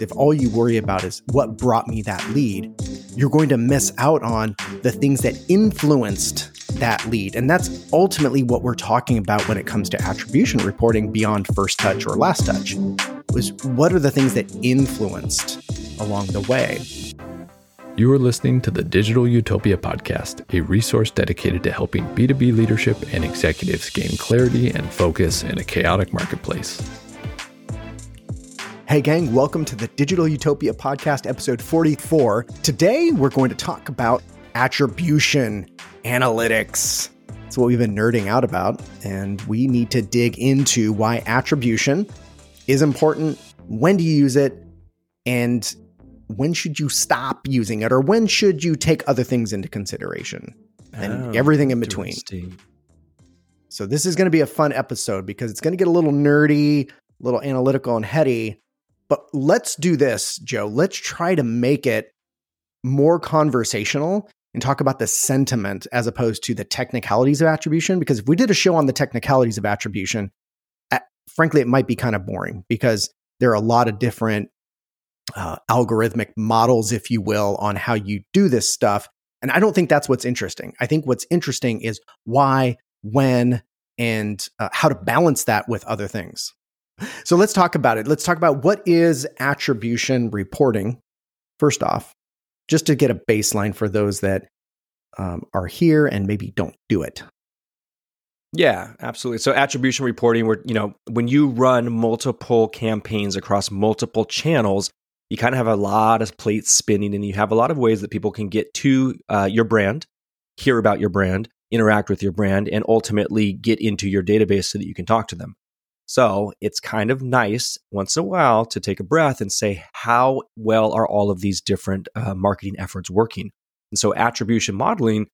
if all you worry about is what brought me that lead, you're going to miss out on the things that influenced that lead. And that's ultimately what we're talking about when it comes to attribution reporting beyond first touch or last touch. Was what are the things that influenced along the way? You are listening to the Digital Utopia podcast, a resource dedicated to helping B2B leadership and executives gain clarity and focus in a chaotic marketplace. Hey, gang, welcome to the Digital Utopia podcast, episode 44. Today, we're going to talk about attribution analytics. It's what we've been nerding out about. And we need to dig into why attribution is important, when do you use it, and when should you stop using it, or when should you take other things into consideration, and oh, everything in between. So, this is going to be a fun episode because it's going to get a little nerdy, a little analytical and heady but let's do this, Joe. Let's try to make it more conversational and talk about the sentiment as opposed to the technicalities of attribution. Because if we did a show on the technicalities of attribution, frankly, it might be kind of boring because there are a lot of different uh, algorithmic models, if you will, on how you do this stuff. And I don't think that's what's interesting. I think what's interesting is why, when, and uh, how to balance that with other things. So let's talk about it. Let's talk about what is attribution reporting, first off, just to get a baseline for those that um, are here and maybe don't do it. Yeah, absolutely. So attribution reporting, where you know when you run multiple campaigns across multiple channels, you kind of have a lot of plates spinning, and you have a lot of ways that people can get to uh, your brand, hear about your brand, interact with your brand, and ultimately get into your database so that you can talk to them. So it's kind of nice once in a while to take a breath and say, how well are all of these different uh, marketing efforts working? And so attribution modeling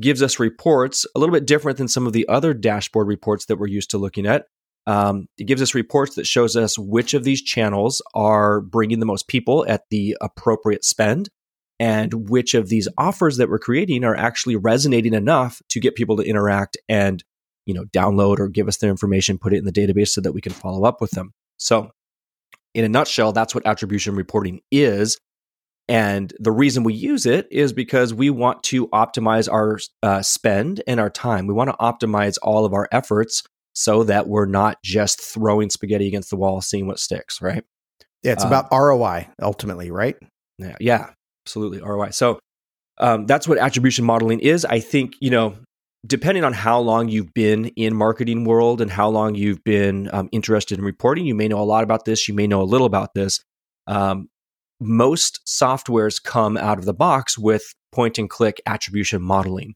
gives us reports a little bit different than some of the other dashboard reports that we're used to looking at. Um, it gives us reports that shows us which of these channels are bringing the most people at the appropriate spend and which of these offers that we're creating are actually resonating enough to get people to interact and you know, download or give us their information, put it in the database so that we can follow up with them. So, in a nutshell, that's what attribution reporting is. And the reason we use it is because we want to optimize our uh, spend and our time. We want to optimize all of our efforts so that we're not just throwing spaghetti against the wall, seeing what sticks, right? Yeah, it's um, about ROI ultimately, right? Yeah, yeah, absolutely ROI. So um, that's what attribution modeling is. I think you know depending on how long you've been in marketing world and how long you've been um, interested in reporting you may know a lot about this you may know a little about this. Um, most softwares come out of the box with point and click attribution modeling.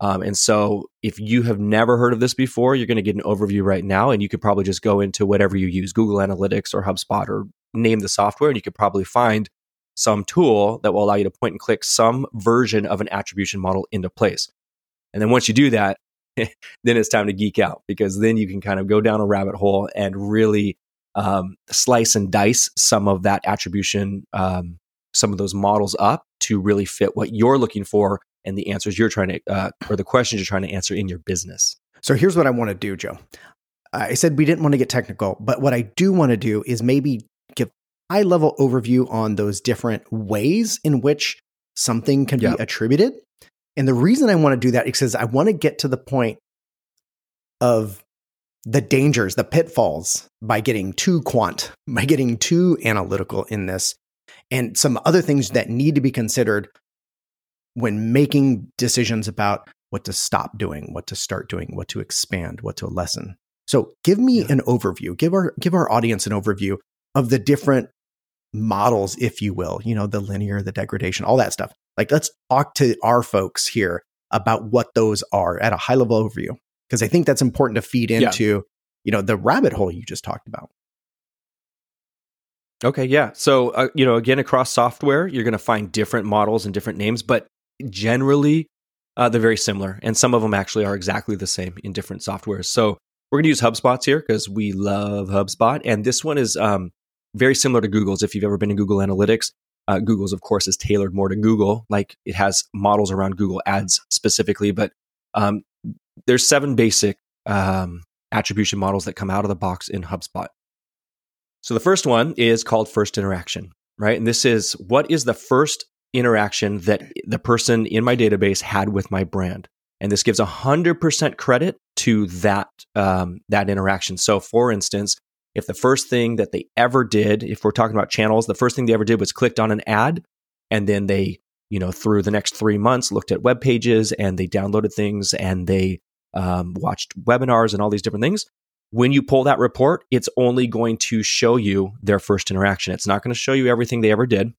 Um, and so if you have never heard of this before you're going to get an overview right now and you could probably just go into whatever you use google analytics or hubspot or name the software and you could probably find some tool that will allow you to point and click some version of an attribution model into place and then once you do that, then it's time to geek out because then you can kind of go down a rabbit hole and really um, slice and dice some of that attribution, um, some of those models up to really fit what you're looking for and the answers you're trying to, uh, or the questions you're trying to answer in your business. So here's what I want to do, Joe. I said we didn't want to get technical, but what I do want to do is maybe give high level overview on those different ways in which something can yep. be attributed and the reason I want to do that is because I want to get to the point of the dangers, the pitfalls by getting too quant, by getting too analytical in this, and some other things that need to be considered when making decisions about what to stop doing, what to start doing, what to expand, what to lessen. So give me yeah. an overview. Give our give our audience an overview of the different models, if you will, you know, the linear, the degradation, all that stuff. Like, let's talk to our folks here about what those are at a high level overview, because I think that's important to feed into, yeah. you know, the rabbit hole you just talked about. Okay, yeah. So, uh, you know, again, across software, you're going to find different models and different names, but generally, uh, they're very similar. And some of them actually are exactly the same in different softwares. So, we're going to use HubSpots here because we love HubSpot. And this one is um, very similar to Google's. If you've ever been in Google Analytics, uh, Google's, of course, is tailored more to Google. Like it has models around Google Ads specifically, but um, there's seven basic um, attribution models that come out of the box in HubSpot. So the first one is called first interaction. right? And this is what is the first interaction that the person in my database had with my brand. And this gives 100% credit to that, um, that interaction. So, for instance, if the first thing that they ever did, if we're talking about channels, the first thing they ever did was clicked on an ad and then they, you know, through the next three months looked at web pages and they downloaded things and they um, watched webinars and all these different things. When you pull that report, it's only going to show you their first interaction. It's not going to show you everything they ever did.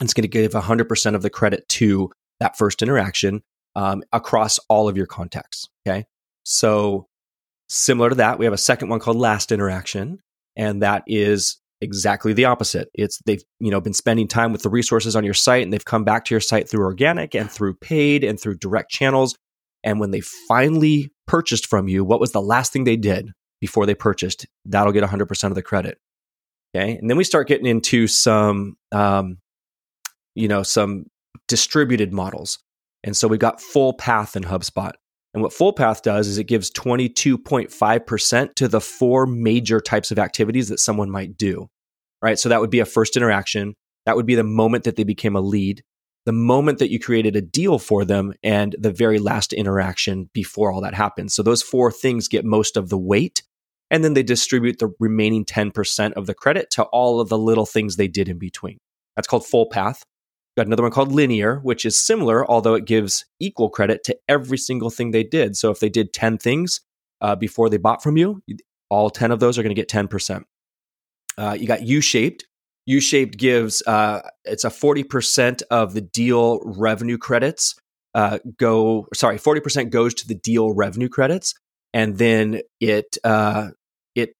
It's going to give 100% of the credit to that first interaction um, across all of your contacts. Okay. So, similar to that, we have a second one called last interaction. And that is exactly the opposite. It's they've you know been spending time with the resources on your site and they've come back to your site through organic and through paid and through direct channels. And when they finally purchased from you, what was the last thing they did before they purchased? That'll get 100% of the credit. Okay. And then we start getting into some, um, you know, some distributed models. And so we've got full path in HubSpot. And what full path does is it gives 22.5% to the four major types of activities that someone might do. Right. So that would be a first interaction. That would be the moment that they became a lead, the moment that you created a deal for them, and the very last interaction before all that happens. So those four things get most of the weight. And then they distribute the remaining 10% of the credit to all of the little things they did in between. That's called full path got another one called linear, which is similar, although it gives equal credit to every single thing they did. So if they did 10 things uh, before they bought from you, all 10 of those are going to get 10%. Uh, you got U shaped. U shaped gives uh, it's a 40% of the deal revenue credits uh, go, sorry, 40% goes to the deal revenue credits. And then it, uh, it,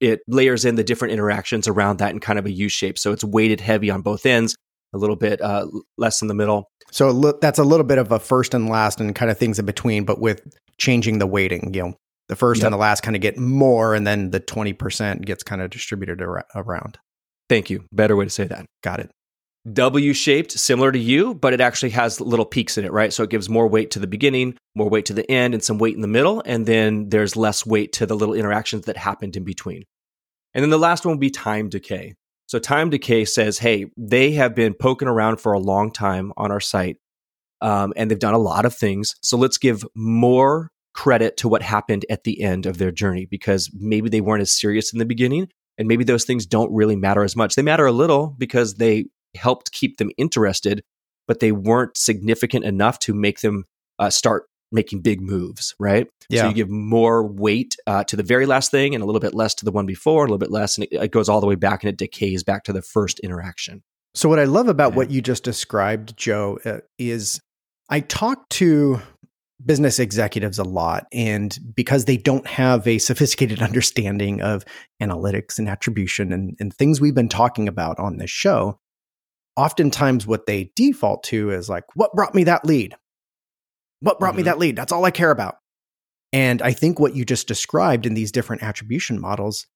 it layers in the different interactions around that in kind of a U shape. So it's weighted heavy on both ends a little bit uh, less in the middle. So that's a little bit of a first and last and kind of things in between, but with changing the weighting. You know, the first yep. and the last kind of get more, and then the twenty percent gets kind of distributed ar- around. Thank U. Better way to say that. Got it. W shaped, similar to you, but it actually has little peaks in it, right? So it gives more weight to the beginning, more weight to the end, and some weight in the middle. And then there's less weight to the little interactions that happened in between. And then the last one will be time decay. So Time Decay says, hey, they have been poking around for a long time on our site um, and they've done a lot of things. So let's give more credit to what happened at the end of their journey because maybe they weren't as serious in the beginning and maybe those things don't really matter as much. They matter a little because they helped keep them interested, but they weren't significant enough to make them uh, start making big moves, right? Yeah. So you give more weight uh, to the very last thing and a little bit less to the one before, a little bit less, and it, it goes all the way back and it decays back to the first interaction. So what I love about yeah. what you just described, Joe, uh, is I talk to business executives a lot and because they don't have a sophisticated understanding of analytics and attribution and, and things we've been talking about on this show oftentimes what they default to is like what brought me that lead what brought mm-hmm. me that lead? That's all I care about. And I think what you just described in these different attribution models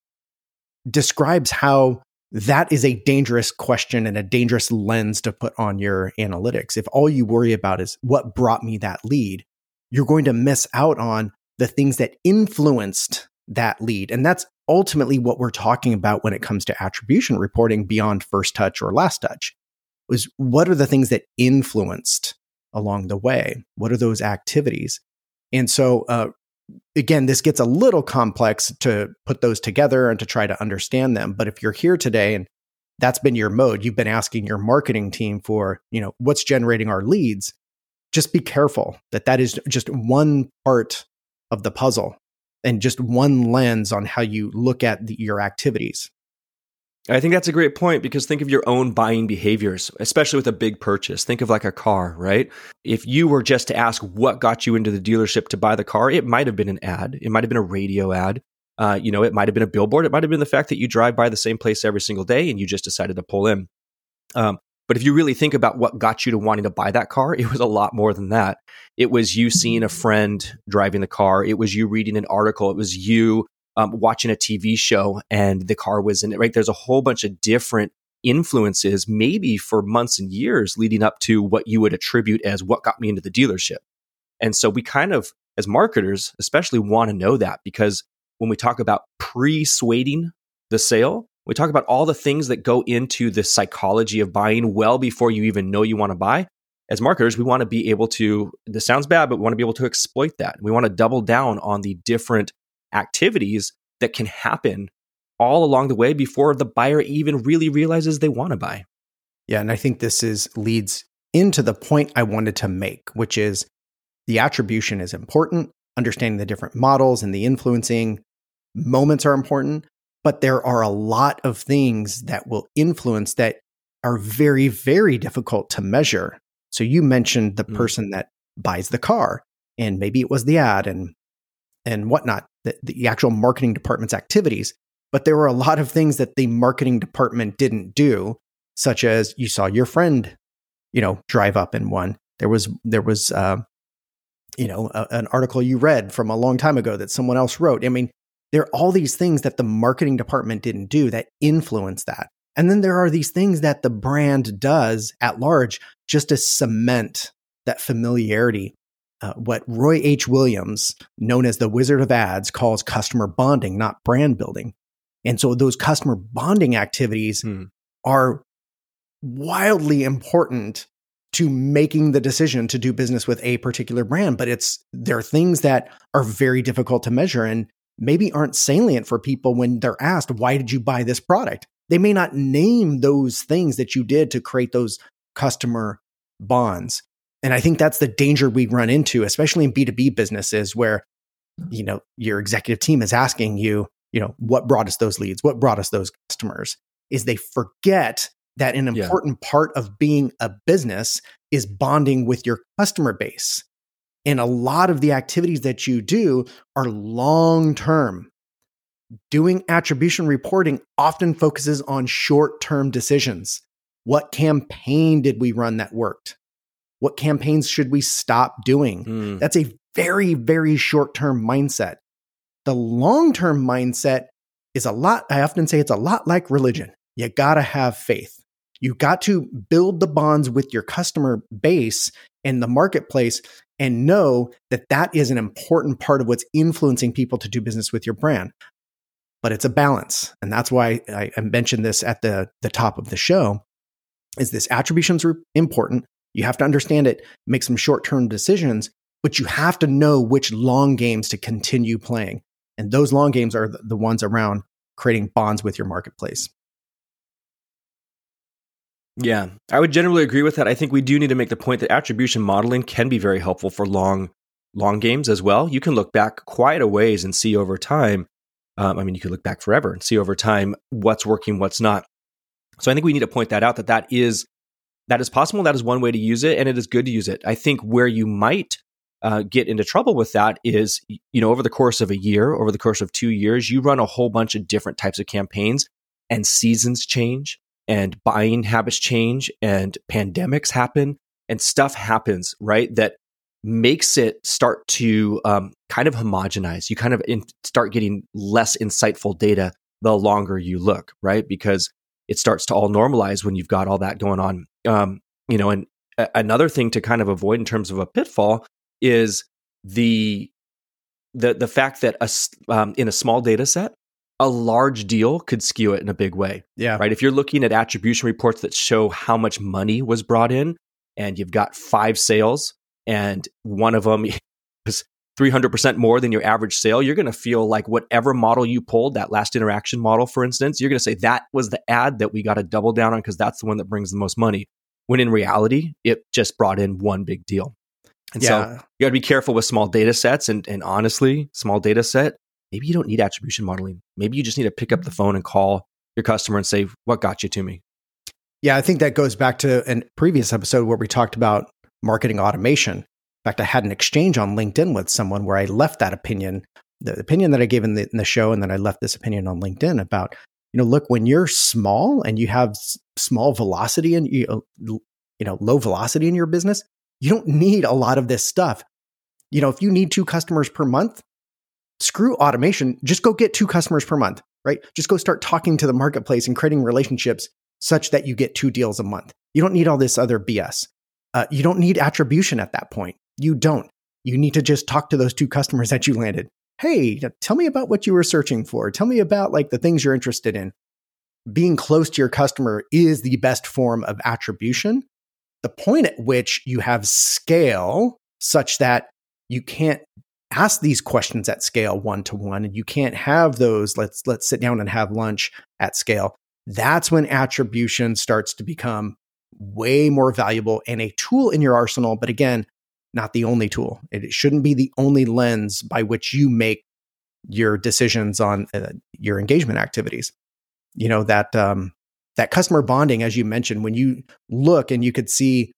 describes how that is a dangerous question and a dangerous lens to put on your analytics. If all you worry about is what brought me that lead, you're going to miss out on the things that influenced that lead. And that's ultimately what we're talking about when it comes to attribution reporting beyond first touch or last touch. Was what are the things that influenced along the way? What are those activities? And so, uh, again, this gets a little complex to put those together and to try to understand them. But if you're here today and that's been your mode, you've been asking your marketing team for, you know, what's generating our leads. Just be careful that that is just one part of the puzzle and just one lens on how you look at the, your activities. I think that's a great point because think of your own buying behaviors, especially with a big purchase. Think of like a car, right? If you were just to ask what got you into the dealership to buy the car, it might have been an ad. It might have been a radio ad. Uh, you know, it might have been a billboard. It might have been the fact that you drive by the same place every single day and you just decided to pull in. Um, but if you really think about what got you to wanting to buy that car, it was a lot more than that. It was you seeing a friend driving the car. It was you reading an article. It was you um, watching a TV show and the car was in it, right? There's a whole bunch of different influences, maybe for months and years leading up to what you would attribute as what got me into the dealership. And so we kind of, as marketers, especially want to know that because when we talk about pre-suading the sale, We talk about all the things that go into the psychology of buying well before you even know you want to buy. As marketers, we want to be able to, this sounds bad, but we want to be able to exploit that. We want to double down on the different activities that can happen all along the way before the buyer even really realizes they want to buy. Yeah, and I think this is leads into the point I wanted to make, which is the attribution is important. Understanding the different models and the influencing moments are important, but there are a lot of things that will influence that are very, very difficult to measure. So you mentioned the mm. person that buys the car, and maybe it was the ad and and whatnot, the, the actual marketing department's activities. But there were a lot of things that the marketing department didn't do, such as you saw your friend, you know, drive up in one. There was there was uh, you know a, an article you read from a long time ago that someone else wrote. I mean, there are all these things that the marketing department didn't do that influence that. And then there are these things that the brand does at large just to cement that familiarity. Uh, what Roy H. Williams, known as the Wizard of Ads, calls customer bonding, not brand building. And so those customer bonding activities hmm. are wildly important to making the decision to do business with a particular brand. But it's there are things that are very difficult to measure. And maybe aren't salient for people when they're asked, why did you buy this product? They may not name those things that you did to create those customer bonds. And I think that's the danger we run into, especially in B2B businesses where, you know, your executive team is asking you, you know, what brought us those leads? What brought us those customers? Is they forget that an important yeah. part of being a business is bonding with your customer base. And a lot of the activities that you do are long term. Doing attribution reporting often focuses on short term decisions. What campaign did we run that worked? What campaigns should we stop doing? Mm. That's a very, very short term mindset. The long term mindset is a lot, I often say it's a lot like religion. You gotta have faith. You got to build the bonds with your customer base and the marketplace and know that that is an important part of what's influencing people to do business with your brand. But it's a balance. And that's why I, I mentioned this at the, the top of the show is this attributions are important. You have to understand it, make some short-term decisions, but you have to know which long games to continue playing. And those long games are the, the ones around creating bonds with your marketplace. Yeah, I would generally agree with that. I think we do need to make the point that attribution modeling can be very helpful for long, long games as well. You can look back quite a ways and see over time. Um, I mean, you could look back forever and see over time what's working, what's not. So I think we need to point that out that that is that is possible. That is one way to use it, and it is good to use it. I think where you might uh, get into trouble with that is, you know, over the course of a year, over the course of two years, you run a whole bunch of different types of campaigns, and seasons change and buying habits change and pandemics happen and stuff happens, right? That makes it start to um, kind of homogenize. You kind of in, start getting less insightful data the longer you look, right? Because it starts to all normalize when you've got all that going on. Um, you know, and a- another thing to kind of avoid in terms of a pitfall is the the the fact that a, um, in a small data set a large deal could skew it in a big way. Yeah. Right. If you're looking at attribution reports that show how much money was brought in and you've got five sales and one of them 300% more than your average sale, you're going to feel like whatever model you pulled, that last interaction model, for instance, you're going to say that was the ad that we got to double down on because that's the one that brings the most money. When in reality, it just brought in one big deal. And yeah. so you got to be careful with small data sets. And, and honestly, small data set, maybe you don't need attribution modeling. Maybe you just need to pick up the phone and call your customer and say, What got you to me? Yeah, I think that goes back to a previous episode where we talked about marketing automation. In fact, I had an exchange on LinkedIn with someone where I left that opinion, the opinion that I gave in the, in the show, and then I left this opinion on LinkedIn about, you know, look, when you're small and you have small velocity and you, you know, low velocity in your business, you don't need a lot of this stuff. You know, if you need two customers per month, screw automation. Just go get two customers per month, right? Just go start talking to the marketplace and creating relationships such that you get two deals a month. You don't need all this other BS. Uh, you don't need attribution at that point. You don't. You need to just talk to those two customers that you landed. Hey, tell me about what you were searching for. Tell me about like the things you're interested in. being close to your customer is the best form of attribution. The point at which you have scale such that you can't ask these questions at scale one to one and you can't have those let's let's sit down and have lunch at scale that's when attribution starts to become way more valuable and a tool in your arsenal but again not the only tool it shouldn't be the only lens by which you make your decisions on uh, your engagement activities you know that um, that customer bonding as you mentioned when you look and you could see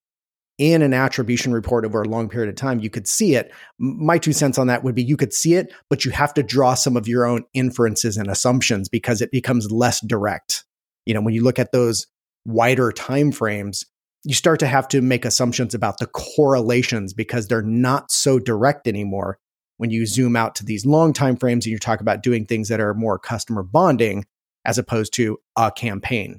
in an attribution report over a long period of time, you could see it. My two cents on that would be you could see it, but you have to draw some of your own inferences and assumptions because it becomes less direct. You know, when you look at those wider time frames, you start to have to make assumptions about the correlations because they're not so direct anymore. When you zoom out to these long time frames and you talk about doing things that are more customer bonding as opposed to a campaign.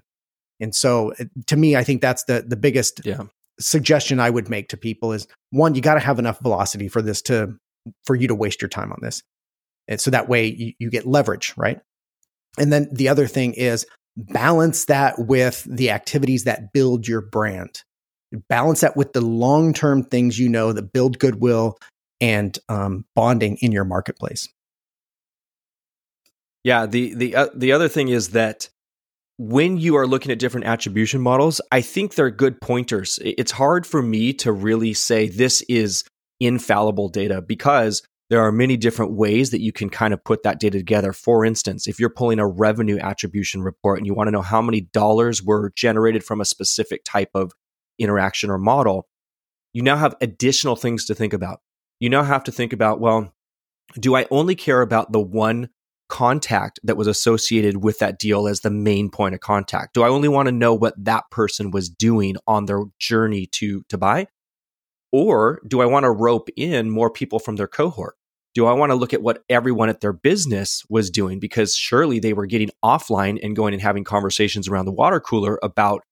And so to me, I think that's the the biggest yeah suggestion I would make to people is one, you got to have enough velocity for this to for you to waste your time on this. And so that way you, you get leverage, right? And then the other thing is balance that with the activities that build your brand. Balance that with the long term things you know that build goodwill and um, bonding in your marketplace. Yeah, the the uh, the other thing is that when you are looking at different attribution models, I think they're good pointers. It's hard for me to really say this is infallible data because there are many different ways that you can kind of put that data together. For instance, if you're pulling a revenue attribution report and you want to know how many dollars were generated from a specific type of interaction or model, you now have additional things to think about. You now have to think about, well, do I only care about the one contact that was associated with that deal as the main point of contact? Do I only want to know what that person was doing on their journey to to buy? Or do I want to rope in more people from their cohort? Do I want to look at what everyone at their business was doing? Because surely they were getting offline and going and having conversations around the water cooler about,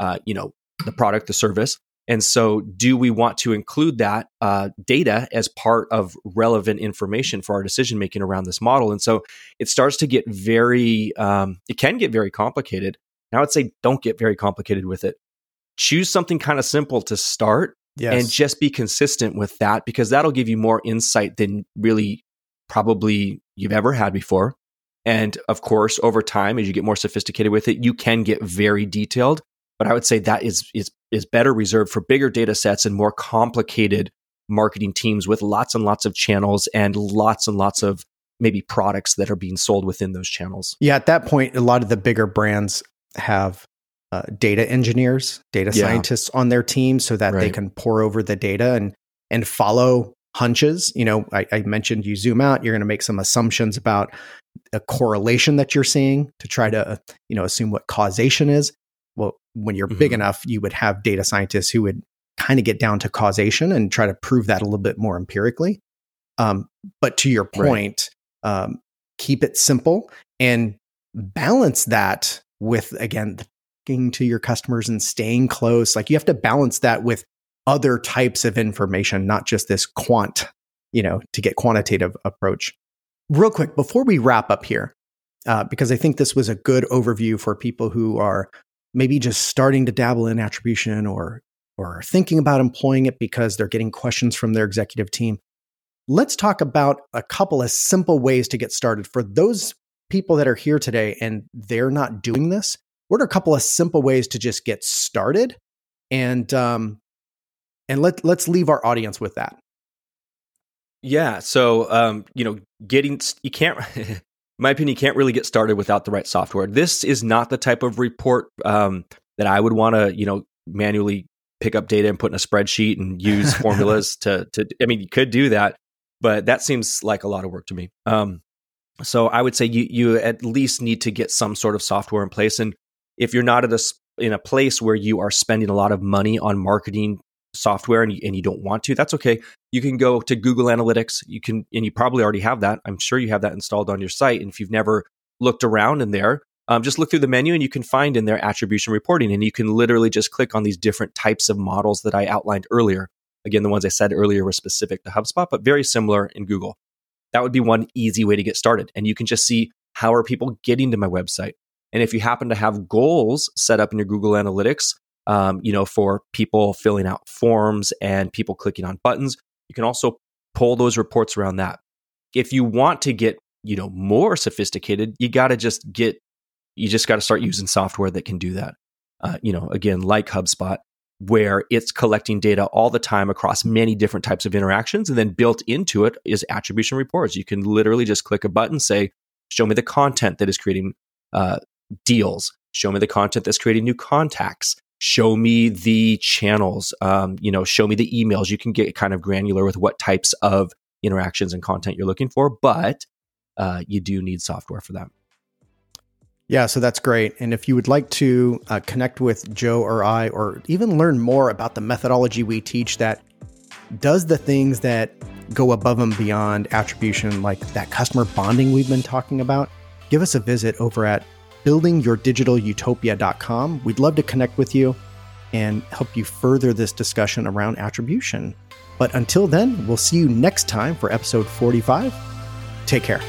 uh, you know, the product, the service, and so, do we want to include that uh, data as part of relevant information for our decision making around this model? And so, it starts to get very, um, it can get very complicated. Now, I would say don't get very complicated with it. Choose something kind of simple to start yes. and just be consistent with that because that'll give you more insight than really probably you've ever had before. And of course, over time, as you get more sophisticated with it, you can get very detailed. But I would say that is is is better reserved for bigger data sets and more complicated marketing teams with lots and lots of channels and lots and lots of maybe products that are being sold within those channels. Yeah, at that point, a lot of the bigger brands have uh, data engineers, data yeah. scientists on their team, so that right. they can pour over the data and and follow hunches. You know, I, I mentioned you zoom out, you're going to make some assumptions about a correlation that you're seeing to try to you know assume what causation is well, when you're mm-hmm. big enough, you would have data scientists who would kind of get down to causation and try to prove that a little bit more empirically. Um, but to your point, right. um, keep it simple and balance that with, again, talking to your customers and staying close. Like you have to balance that with other types of information, not just this quant, you know, to get quantitative approach. Real quick, before we wrap up here, uh, because I think this was a good overview for people who are maybe just starting to dabble in attribution or or thinking about employing it because they're getting questions from their executive team. Let's talk about a couple of simple ways to get started for those people that are here today and they're not doing this. What are a couple of simple ways to just get started? And um, and let let's leave our audience with that. Yeah. So, um, you know, getting you can't my opinion, you can't really get started without the right software. This is not the type of report um, that I would want to, you know, manually pick up data and put in a spreadsheet and use formulas to, to. I mean, you could do that, but that seems like a lot of work to me. Um, so I would say you you at least need to get some sort of software in place, and if you're not at a in a place where you are spending a lot of money on marketing software and you, and you don't want to, that's okay. You can go to Google Analytics. You can, and you probably already have that. I'm sure you have that installed on your site. And if you've never looked around in there, um, just look through the menu and you can find in there attribution reporting. And you can literally just click on these different types of models that I outlined earlier. Again, the ones I said earlier were specific to HubSpot, but very similar in Google. That would be one easy way to get started. And you can just see how are people getting to my website? And if you happen to have goals set up in your Google Analytics, um, you know, for people filling out forms and people clicking on buttons, you can also pull those reports around that. If you want to get, you know, more sophisticated, you got to just get, you just got to start using software that can do that. Uh, you know, again, like HubSpot, where it's collecting data all the time across many different types of interactions. And then built into it is attribution reports. You can literally just click a button, say, show me the content that is creating uh, deals, show me the content that's creating new contacts, show me the channels, um, you know, show me the emails. You can get kind of granular with what types of interactions and content you're looking for, but uh, you do need software for that. Yeah, so that's great. And if you would like to uh, connect with Joe or I, or even learn more about the methodology we teach that does the things that go above and beyond attribution, like that customer bonding we've been talking about, give us a visit over at buildingyourdigitalutopia.com. We'd love to connect with you and help you further this discussion around attribution. But until then, we'll see you next time for episode 45. Take care.